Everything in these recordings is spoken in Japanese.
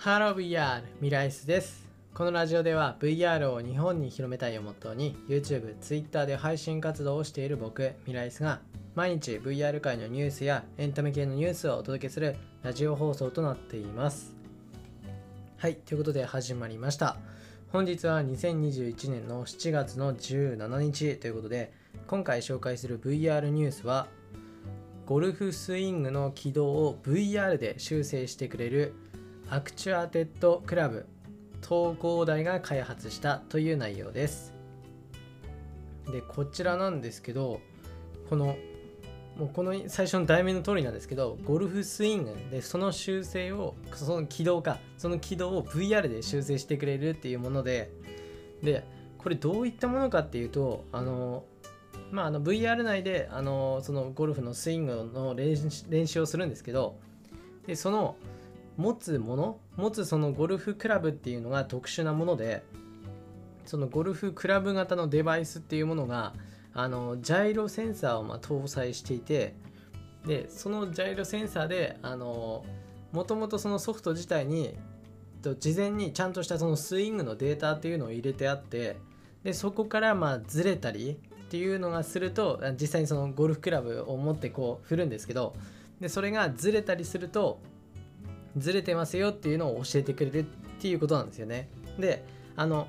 ハロー VR ミライスです。このラジオでは VR を日本に広めたいをモットーに YouTube、Twitter で配信活動をしている僕ミライスが毎日 VR 界のニュースやエンタメ系のニュースをお届けするラジオ放送となっています。はいということで始まりました。本日は2021年の7月の17日ということで今回紹介する VR ニュースはゴルフスイングの軌道を VR で修正してくれるアクチュアテッドクラブ東工大が開発したという内容です。でこちらなんですけどこのもうこの最初の題名の通りなんですけどゴルフスイングでその修正をその軌道かその軌道を VR で修正してくれるっていうものででこれどういったものかっていうとあのまあ、あの VR 内であのそのゴルフのスイングの練習をするんですけどでその持つもの持つそのゴルフクラブっていうのが特殊なものでそのゴルフクラブ型のデバイスっていうものがあのジャイロセンサーをま搭載していてでそのジャイロセンサーであのもともとそのソフト自体に事前にちゃんとしたそのスイングのデータっていうのを入れてあってでそこからまあずれたりっていうのがすると実際にそのゴルフクラブを持ってこう振るんですけどでそれがずれたりするとずれてますよっていうのを教えてくれるっていうことなんですよね。であの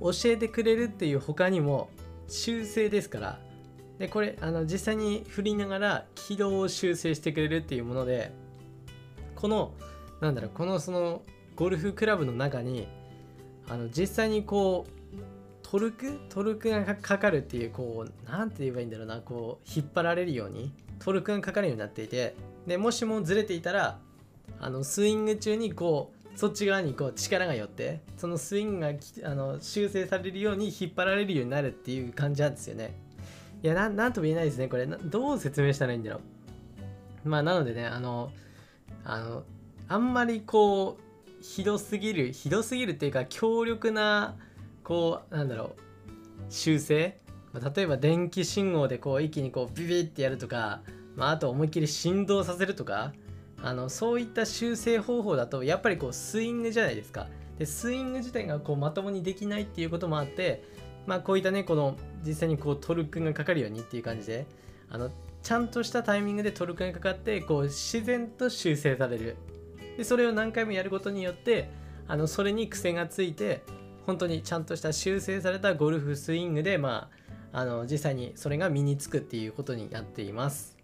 教えてくれるっていう他にも修正ですからでこれあの実際に振りながら軌道を修正してくれるっていうものでこのなんだろうこのそのゴルフクラブの中にあの実際にこうトルク？トルクがかかるっていうこう何て言えばいいんだろうなこう引っ張られるようにトルクがかかるようになっていてでもしもずれていたらあのスイング中にこうそっち側にこう力が寄ってそのスイングがあの修正されるように引っ張られるようになるっていう感じなんですよね。いやなんとも言えないですねこれ。どう説明したらいいんだろう。まあなのでねあのあのあんまりこうひどすぎるひどすぎるっていうか強力なこうなんだろう修正。例えば電気信号でこう一気にこうビビってやるとか、まあ、あと思いっきり振動させるとかあのそういった修正方法だとやっぱりこうスイングじゃないですか。でスイング自体がこうまともにできないっていうこともあってまあこういったねこの実際にこうトルクがかかるようにっていう感じであのちゃんとしたタイミングでトルクがかかってこう自然と修正される。でそれを何回もやることによってあのそれに癖がついて本当にちゃんとした修正されたゴルフスイングでまああの実際にそれが身につくっていうことになっています。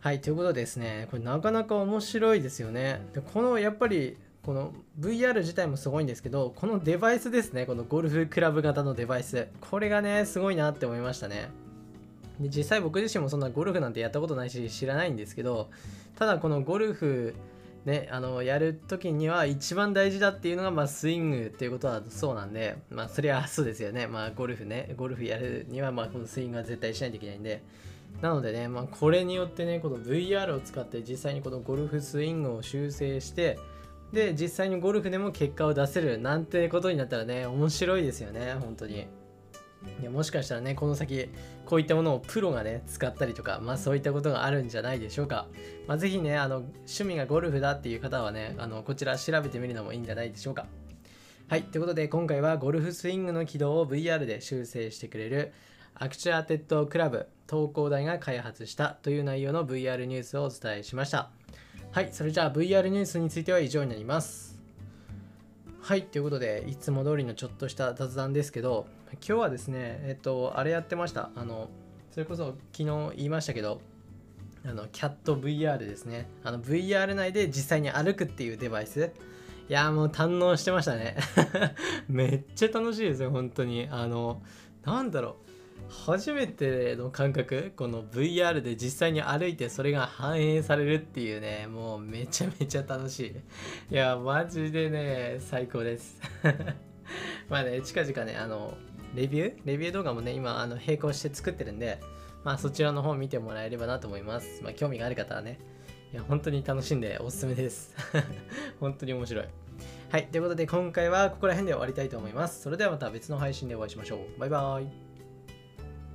はい、ということでですね、これなかなか面白いですよね。でこのやっぱりこの VR 自体もすごいんですけど、このデバイスですね、このゴルフクラブ型のデバイス。これがね、すごいなって思いましたね。で実際僕自身もそんなゴルフなんてやったことないし知らないんですけど、ただこのゴルフね、あのやる時には一番大事だっていうのが、まあ、スイングっていうことはそうなんで、まあ、そりゃそうですよね。まあ、ゴルフね、ゴルフやるには、まあ、このスイングは絶対しないといけないんで、なのでね、まあ、これによってね、この VR を使って実際にこのゴルフスイングを修正して、で、実際にゴルフでも結果を出せるなんてことになったらね、面白いですよね、本当に。いもしかしたらね、この先、こういったものをプロがね、使ったりとか、まあそういったことがあるんじゃないでしょうか。まあぜひね、あの、趣味がゴルフだっていう方はね、あの、こちら調べてみるのもいいんじゃないでしょうか。はい、ということで今回はゴルフスイングの軌道を VR で修正してくれるアクチュアテッドクラブ東工大が開発したという内容の VR ニュースをお伝えしました。はい、それじゃあ VR ニュースについては以上になります。はい、ということで、いつも通りのちょっとした雑談ですけど、今日はですね、えっと、あれやってました。あの、それこそ昨日言いましたけど、あの、キャット VR ですね。あの、VR 内で実際に歩くっていうデバイス。いやもう堪能してましたね。めっちゃ楽しいですよ、本当に。あの、なんだろう。初めての感覚この VR で実際に歩いてそれが反映されるっていうねもうめちゃめちゃ楽しい。いやマジでね最高です。まあね近々ねあのレビュー？レビュー動画もね今あの並行して作ってるんでまあそちらの方見てもらえればなと思います。まあ興味がある方はねいや本当に楽しんでおすすめです。本当に面白い。はいということで今回はここら辺で終わりたいと思います。それではまた別の配信でお会いしましょう。バイバーイ。